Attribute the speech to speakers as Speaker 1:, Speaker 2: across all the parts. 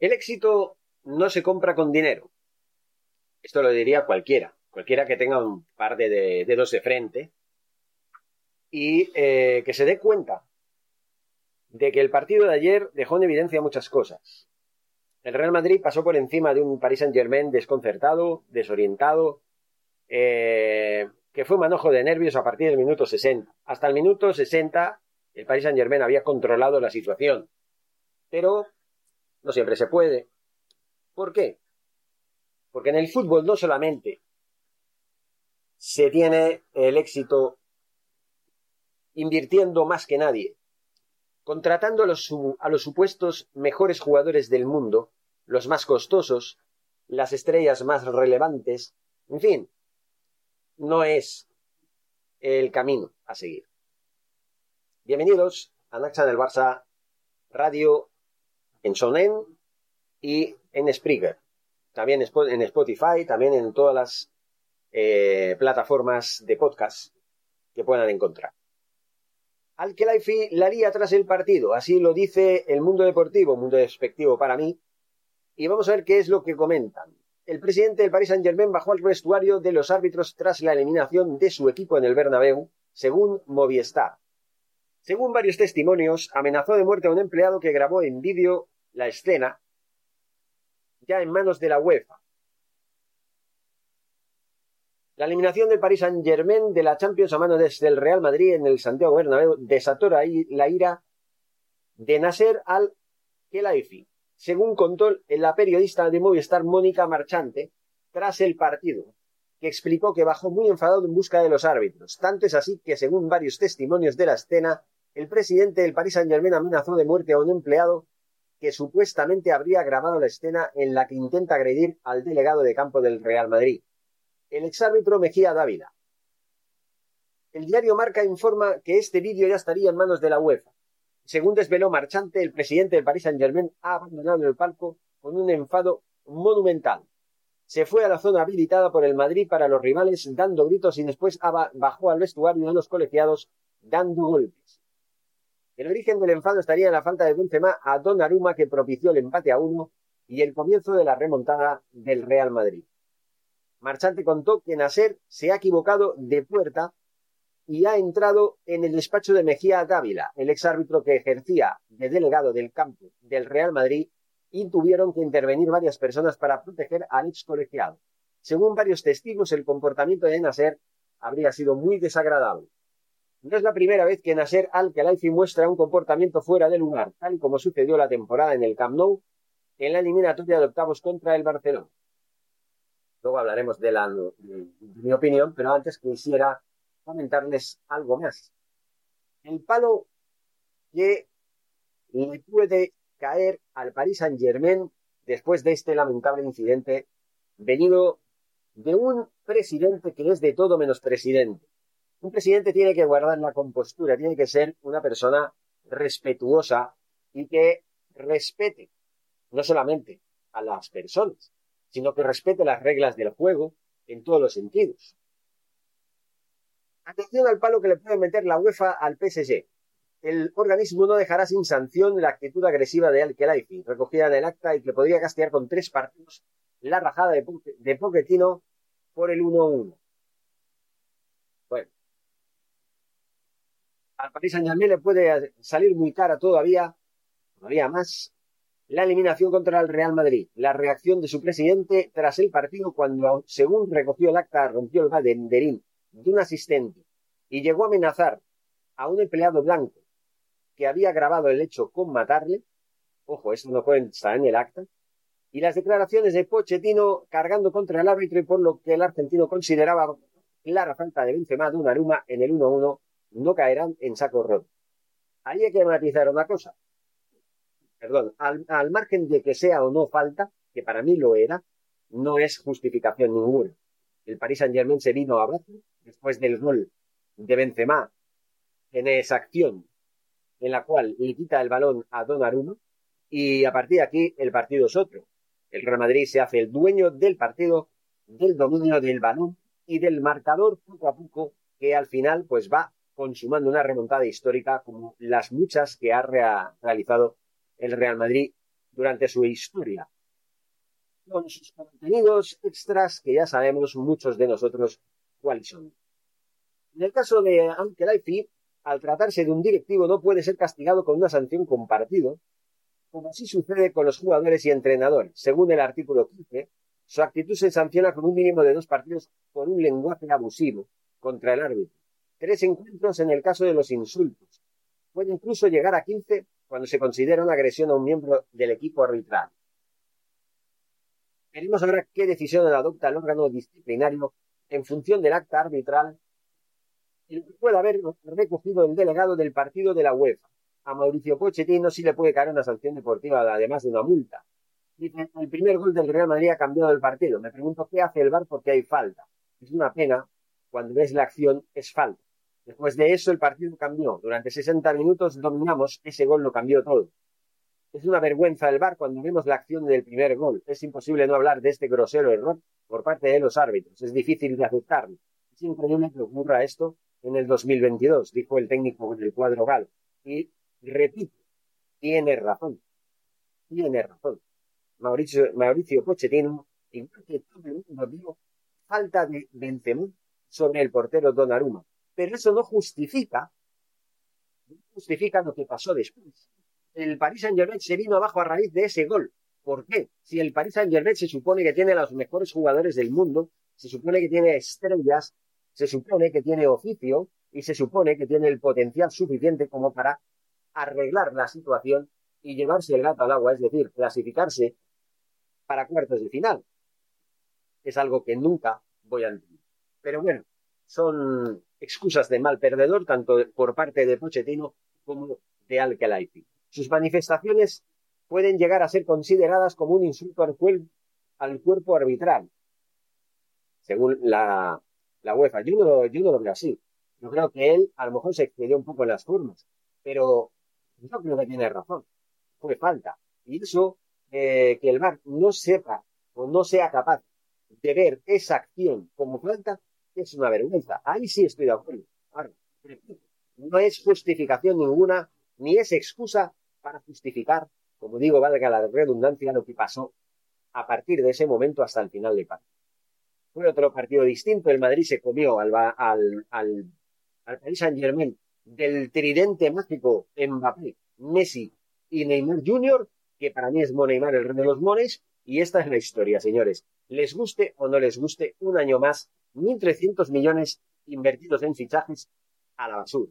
Speaker 1: El éxito no se compra con dinero. Esto lo diría cualquiera, cualquiera que tenga un par de, dedos de frente y eh, que se dé cuenta de que el partido de ayer dejó en evidencia muchas cosas. El Real Madrid pasó por encima de un Paris Saint Germain desconcertado, desorientado, eh, que fue un manojo de nervios a partir del minuto 60. Hasta el minuto 60 el Paris Saint Germain había controlado la situación. Pero no siempre se puede. ¿Por qué? Porque en el fútbol no solamente se tiene el éxito invirtiendo más que nadie, contratando a los, a los, supuestos mejores jugadores del mundo, los más costosos, las estrellas más relevantes, en fin, no es el camino a seguir. Bienvenidos a Naxa del Barça Radio en Sonen y en Spreaker. También en Spotify, también en todas las eh, plataformas de podcast que puedan encontrar. Al Kelaifi la haría tras el partido, así lo dice el mundo deportivo, mundo despectivo para mí, y vamos a ver qué es lo que comentan. El presidente del Paris Saint-Germain bajó al vestuario de los árbitros tras la eliminación de su equipo en el Bernabéu, según Movistar. Según varios testimonios, amenazó de muerte a un empleado que grabó en vídeo la escena ya en manos de la UEFA. La eliminación del Paris Saint-Germain de la Champions a manos del Real Madrid en el Santiago Bernabéu desató la ira de Nasser al-Khelaifi, según contó la periodista de Movistar Mónica Marchante tras el partido, que explicó que bajó muy enfadado en busca de los árbitros. Tanto es así que, según varios testimonios de la escena, el presidente del Paris Saint-Germain amenazó de muerte a un empleado que supuestamente habría grabado la escena en la que intenta agredir al delegado de campo del Real Madrid, el exárbitro Mejía Dávila. El diario Marca informa que este vídeo ya estaría en manos de la UEFA. Según desveló Marchante, el presidente del Paris Saint-Germain ha abandonado el palco con un enfado monumental. Se fue a la zona habilitada por el Madrid para los rivales dando gritos y después bajó al vestuario de los colegiados dando golpes. El origen del enfado estaría en la falta de Benzema a Donnarumma que propició el empate a uno y el comienzo de la remontada del Real Madrid. Marchante contó que Nasser se ha equivocado de puerta y ha entrado en el despacho de Mejía Dávila, el exárbitro que ejercía de delegado del campo del Real Madrid, y tuvieron que intervenir varias personas para proteger al ex colegiado. Según varios testigos, el comportamiento de Nasser habría sido muy desagradable. No es la primera vez que Nasser Al-Khelaifi muestra un comportamiento fuera de lugar, tal como sucedió la temporada en el Camp Nou en la eliminatoria de octavos contra el Barcelona. Luego hablaremos de, la, mi opinión, pero antes quisiera comentarles algo más. El palo que le puede caer al Paris Saint Germain después de este lamentable incidente venido de un presidente que es de todo menos presidente. Un presidente tiene que guardar la compostura, tiene que ser una persona respetuosa y que respete no solamente a las personas, sino que respete las reglas del juego en todos los sentidos. Atención al palo que le puede meter la UEFA al PSG. El organismo no dejará sin sanción la actitud agresiva de Al-Khelaifi, recogida en el acta y que podría castigar con tres partidos la rajada de, de Pochettino por el 1-1. Al Paris Saint-Germain le puede salir muy cara todavía todavía más la eliminación contra el Real Madrid, la reacción de su presidente tras el partido cuando, según recogió el acta, rompió el banderín de un asistente y llegó a amenazar a un empleado blanco que había grabado el hecho con matarle. Ojo, eso no estar en el acta. Y las declaraciones de Pochettino cargando contra el árbitro y por lo que el argentino consideraba clara falta de Benzema de Aruma en el 1-1 no caerán en saco roto. Ahí hay que matizar una cosa perdón, al, margen de que sea o no falta, que para mí lo era, no es justificación ninguna. El Paris Saint Germain se vino abajo después del gol de Benzema en esa acción en la cual le quita el balón a Donnarumma y a partir de aquí el partido es otro. El Real Madrid se hace el dueño del partido, del dominio del balón y del marcador poco a poco que al final pues va consumando una remontada histórica como las muchas que ha realizado el Real Madrid durante su historia, con sus contenidos extras que ya sabemos muchos de nosotros cuáles son. En el caso de Ankelaifi, al tratarse de un directivo no puede ser castigado con una sanción compartido, como así sucede con los jugadores y entrenadores. Según el artículo 15, su actitud se sanciona con un mínimo de dos partidos por un lenguaje abusivo contra el árbitro. Tres encuentros en el caso de los insultos. Puede incluso llegar a 15 cuando se considera una agresión a un miembro del equipo arbitral. Veremos ahora qué decisión adopta el órgano disciplinario en función del acta arbitral y haber recogido el delegado del partido de la UEFA. A Mauricio Pochettino sí le puede caer una sanción deportiva, además de una multa. Dice, el primer gol del Real Madrid ha cambiado el partido. Me pregunto qué hace el VAR porque hay falta. Es una pena, cuando ves la acción, es falta. Después de eso, el partido cambió. Durante 60 minutos dominamos, ese gol lo cambió todo. Es una vergüenza el VAR cuando vemos la acción del primer gol. Es imposible no hablar de este grosero error por parte de los árbitros. Es difícil de aceptarlo. Es increíble que ocurra esto en el 2022, dijo el técnico del cuadro gal. Y repito, tiene razón. Tiene razón. Mauricio, Mauricio Pochettino, igual que todo el mundo, falta de Benzema sobre el portero Donnarumma pero eso no justifica, no justifica lo que pasó después. El Paris Saint Germain se vino abajo a raíz de ese gol. ¿Por qué? Si el Paris Saint Germain se supone que tiene a los mejores jugadores del mundo, se supone que tiene estrellas, se supone que tiene oficio y se supone que tiene el potencial suficiente como para arreglar la situación y llevarse el gato al agua, es decir, clasificarse para cuartos de final. Es algo que nunca voy a entender. Pero bueno, son excusas de mal perdedor, tanto por parte de Pochettino como de Alcalaifi. Sus manifestaciones pueden llegar a ser consideradas como un insulto al, cuerpo arbitral, según la, UEFA. Yo no, yo no lo veo así. Yo creo que él a lo mejor se excedió un poco en las formas, pero yo creo que tiene razón. Fue falta. Y eso, eh, que el VAR no sepa o no sea capaz de ver esa acción como falta, es una vergüenza. Ahí sí estoy de acuerdo. no es justificación ninguna, ni es excusa para justificar, como digo, valga la redundancia, lo que pasó a partir de ese momento hasta el final del partido. Fue otro partido distinto. El Madrid se comió al, al, al, al Paris Saint Germain del tridente mágico Mbappé, Messi y Neymar Jr., que para mí es Neymar el rey de los mones, y esta es la historia, señores. Les guste o no les guste, un año más 1.300 millones invertidos en fichajes a la basura.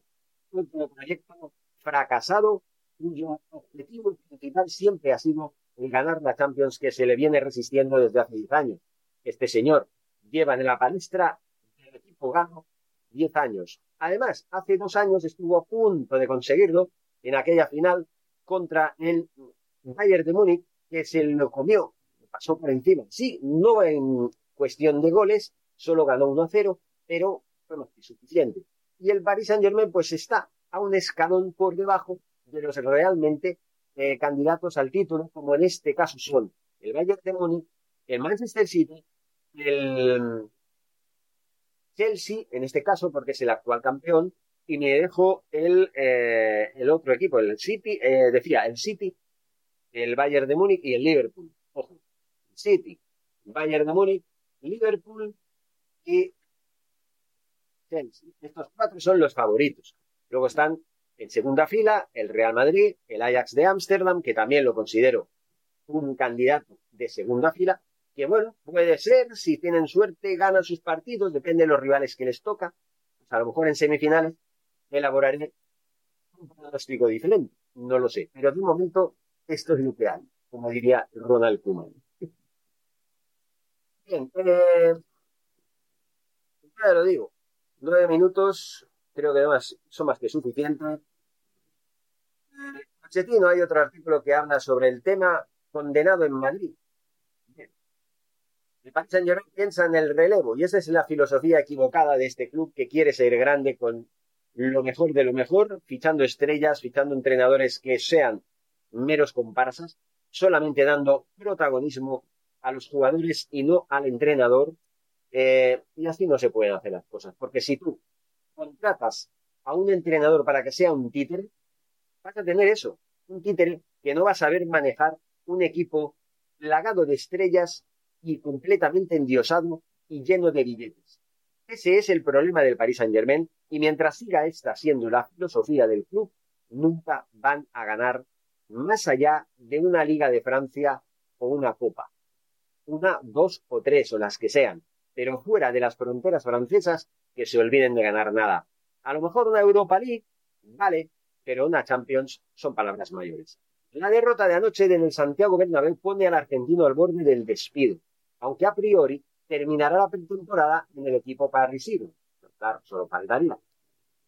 Speaker 1: Un proyecto fracasado cuyo objetivo principal siempre ha sido el ganar la Champions que se le viene resistiendo desde hace 10 años. Este señor lleva en la palestra del equipo gano 10 años. Además, hace dos años estuvo a punto de conseguirlo en aquella final contra el Bayern de Múnich, que se lo comió, pasó por encima. Sí, no en cuestión de goles, solo ganó 1 a 0, pero más que suficiente. Y el Paris Saint Germain pues está a un escalón por debajo de los realmente eh, candidatos al título, como en este caso son el Bayern de Múnich, el Manchester City, el Chelsea, en este caso porque es el actual campeón, y me dejo el, eh, el otro equipo, el City, eh, decía, el City, el Bayern de Múnich y el Liverpool. Ojo, City, Bayern de Múnich, Liverpool y. Estos cuatro son los favoritos. Luego están En segunda fila, el Real Madrid, el Ajax de Ámsterdam, que también lo considero un candidato de segunda fila, que bueno, puede ser, si tienen suerte, ganan sus partidos, depende de los rivales que les toca. Pues a lo mejor en semifinales elaboraré un pronóstico diferente, no lo sé. Pero de momento, esto es lo como diría Ronald Koeman. Bien, eh, ya lo digo, nueve minutos, creo que además son más que suficientes. Pochettino, hay otro artículo que habla sobre el tema condenado en Madrid. El Paris Saint Germain piensa en el relevo y esa es la filosofía equivocada de este club que quiere ser grande con lo mejor de lo mejor, fichando estrellas, fichando entrenadores que sean meros comparsas, solamente dando protagonismo a los jugadores y no al entrenador. Eh, y así no se pueden hacer las cosas, porque si tú contratas a un entrenador para que sea un títere, vas a tener eso, un títere que no va a saber manejar un equipo plagado de estrellas y completamente endiosado y lleno de billetes. Ese es el problema del Paris Saint Germain y mientras siga esta siendo la filosofía del club, nunca van a ganar más allá de una Liga de Francia o una Copa. Una, dos o tres o las que sean, pero fuera de las fronteras francesas que se olviden de ganar nada. A lo mejor una Europa League, vale, pero una Champions son palabras mayores. La derrota de anoche en el Santiago Bernabéu pone al argentino al borde del despido, aunque a priori terminará la pretemporada en el equipo parisino. Claro, solo faltaría.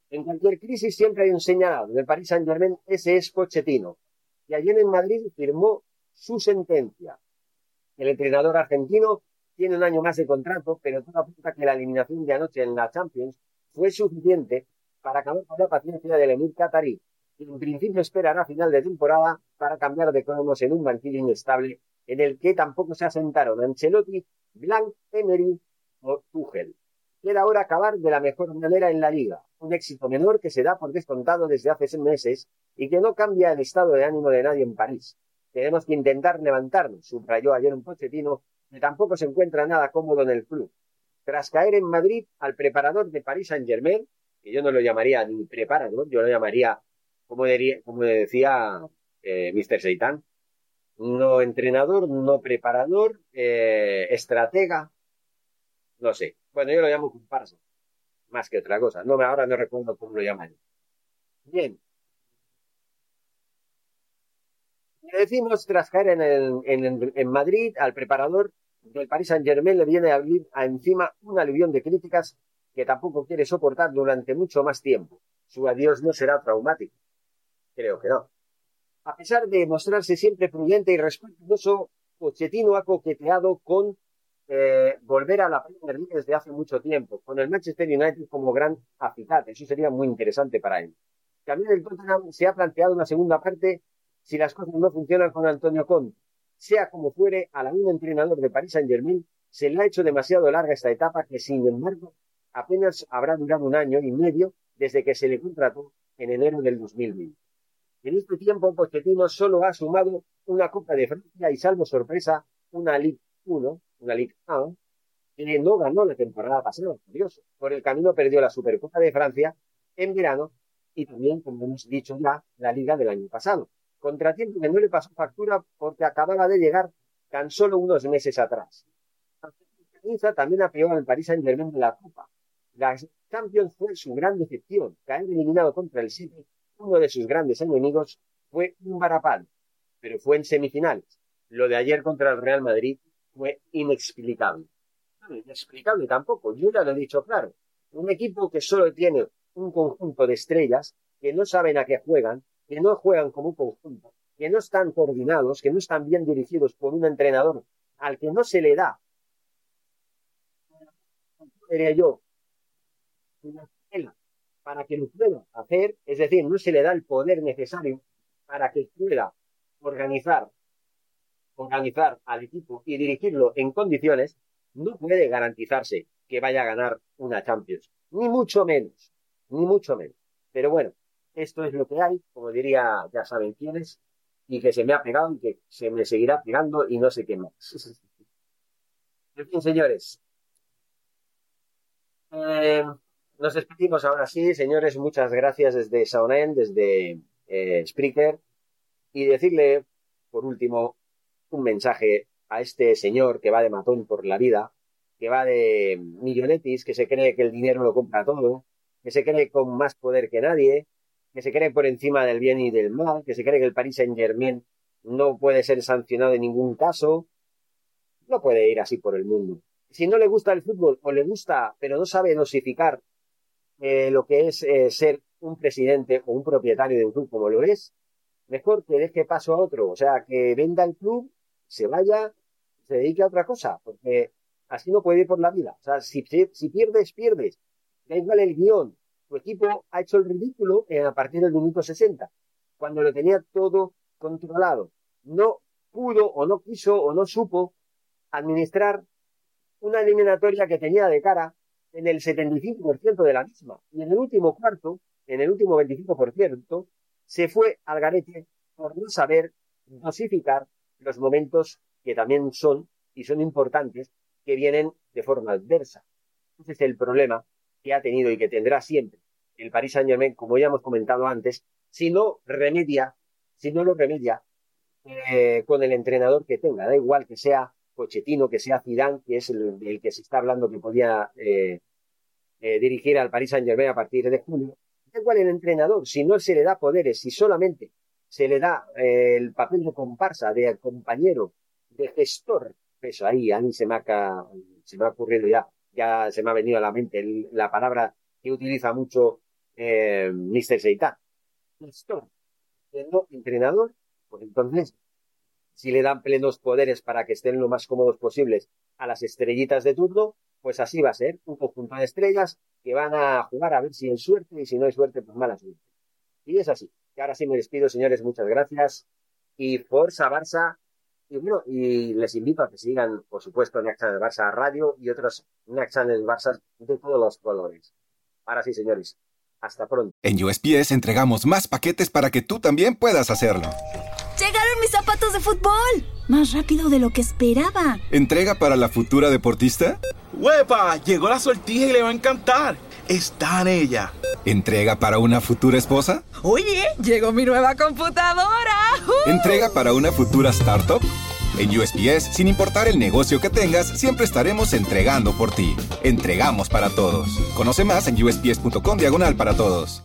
Speaker 1: En cualquier crisis siempre hay un señalado. En el Paris Saint-Germain ese es Pochettino. Y ayer en Madrid firmó su sentencia. El entrenador argentino tiene un año más de contrato, pero todo apunta que la eliminación de anoche en la Champions fue suficiente para acabar con la paciencia del emir qatarí, y en principio esperará final de temporada para cambiar de cromos en un banquillo inestable en el que tampoco se asentaron Ancelotti, Blanc, Emery o Tuchel. Queda ahora acabar de la mejor manera en la liga, un éxito menor que se da por descontado desde hace seis meses y que no cambia el estado de ánimo de nadie en París. Tenemos que intentar levantarnos, subrayó ayer un Pochettino, tampoco se encuentra nada cómodo en el club. Tras caer en Madrid al preparador de París Saint Germain, que yo no lo llamaría ni preparador, yo lo llamaría, como, decía eh, Mr. Seitan, no entrenador, no preparador, eh, estratega, no sé. Bueno, yo lo llamo comparsa, más que otra cosa. No, ahora no recuerdo cómo lo llaman. Bien. Le decimos, tras caer en, Madrid, al preparador del Paris Saint Germain le viene a, a encima un aluvión de críticas que tampoco quiere soportar durante mucho más tiempo. Su adiós no será traumático. Creo que no. A pesar de mostrarse siempre prudente y respetuoso, Pochettino ha coqueteado con eh, volver a la Premier League desde hace mucho tiempo, con el Manchester United como gran acicate. Eso sería muy interesante para él. También el Tottenham se ha planteado una segunda parte si las cosas no funcionan con Antonio Conte. Sea como fuere, a la un entrenador de Paris Saint Germain se le ha hecho demasiado larga esta etapa que, sin embargo, apenas habrá durado un año y medio desde que se le contrató en enero del 2020. En este tiempo, Pochettino solo ha sumado una Copa de Francia y, salvo sorpresa, una Ligue 1, una Ligue 1, que no ganó la temporada pasada, curioso. Por el camino perdió la Supercopa de Francia en verano y también, como hemos dicho ya, la Liga del año pasado. Contratiempo que no le pasó factura porque acababa de llegar tan solo unos meses atrás. También apoyó al París Saint-Germain de la Copa. La Champions fue su gran decepción, caer eliminado contra el City uno de sus grandes enemigos fue un varapal, pero fue en semifinales. Lo de ayer contra el Real Madrid fue inexplicable. No, inexplicable tampoco, yo ya lo he dicho claro. Un equipo que solo tiene un conjunto de estrellas, que no saben a qué juegan, que no juegan como un conjunto, que no están coordinados, que no están bien dirigidos por un entrenador al que no se le da, diría yo, una para que lo pueda hacer, es decir, no se le da el poder necesario para que pueda organizar, organizar al equipo y dirigirlo en condiciones, no puede garantizarse que vaya a ganar una Champions, ni mucho menos, ni mucho menos. Pero bueno, esto es lo que hay, como diría, ya saben quiénes, y que se me ha pegado y que se me seguirá pegando y no sé qué más. En fin, señores. Eh, Nos despedimos ahora sí, señores. Muchas gracias desde Saonen, desde eh, Spreaker. Y decirle, por último, un mensaje a este señor que va de matón por la vida, que va de millonetis, que se cree que el dinero lo compra todo, que se cree con más poder que nadie, que se cree por encima del bien y del mal, que se cree que el Paris Saint Germain no puede ser sancionado en ningún caso. No puede ir así por el mundo. Si no le gusta el fútbol o le gusta, pero no sabe dosificar eh, lo que es eh, ser un presidente o un propietario de un club como lo es, mejor que deje paso a otro. O sea, que venda el club, se vaya, se dedique a otra cosa, porque así no puede ir por la vida. O sea, si, si pierdes, pierdes. Da igual el guion. Tu equipo ha hecho el ridículo a partir del minuto 60, cuando lo tenía todo controlado. No pudo o no quiso o no supo administrar una eliminatoria que tenía de cara en el 75% de la misma. Y en el último cuarto, en el último 25%, se fue al garete por no saber dosificar los momentos que también son y son importantes que vienen de forma adversa. Ese es el problema que ha tenido y que tendrá siempre el Paris Saint Germain, como ya hemos comentado antes, si no remedia, si no lo remedia eh, con el entrenador que tenga, da igual que sea Pochettino, que sea Zidane, que es el, que se está hablando que podía eh, eh, dirigir al Paris Saint Germain a partir de junio, da igual el entrenador, si no se le da poderes, si solamente se le da el papel de comparsa, de compañero, de gestor, eso ahí, a mí se me ha, se me ha ocurrido ya, ya se me ha venido a la mente la palabra que utiliza mucho eh, Mr. Seitan. No entrenador, pues entonces si le dan plenos poderes para que estén lo más cómodos posibles a las estrellitas de turno, pues así va a ser, un conjunto de estrellas que van a jugar a ver si hay suerte y si no hay suerte, pues mala suerte. Y es así. Y ahora sí me despido, señores, muchas gracias. Y Forza Barça. Y bueno, y les invito a que sigan, por supuesto, Next Channel Barça Radio y otros Next Channel Barça de todos los colores. Ahora sí, señores. Hasta pronto.
Speaker 2: En USPS entregamos más paquetes para que tú también puedas hacerlo.
Speaker 3: ¡Llegaron mis zapatos de fútbol! Más rápido de lo que esperaba.
Speaker 2: ¿Entrega para la futura deportista?
Speaker 4: ¡Huepa! Llegó la sortija y le va a encantar. Está en ella.
Speaker 2: ¿Entrega para una futura esposa?
Speaker 5: Oye, llegó mi nueva computadora.
Speaker 2: ¿Entrega para una futura startup? En USPS, sin importar el negocio que tengas, siempre estaremos entregando por ti. Entregamos para todos. Conoce más en usps.com diagonal para todos.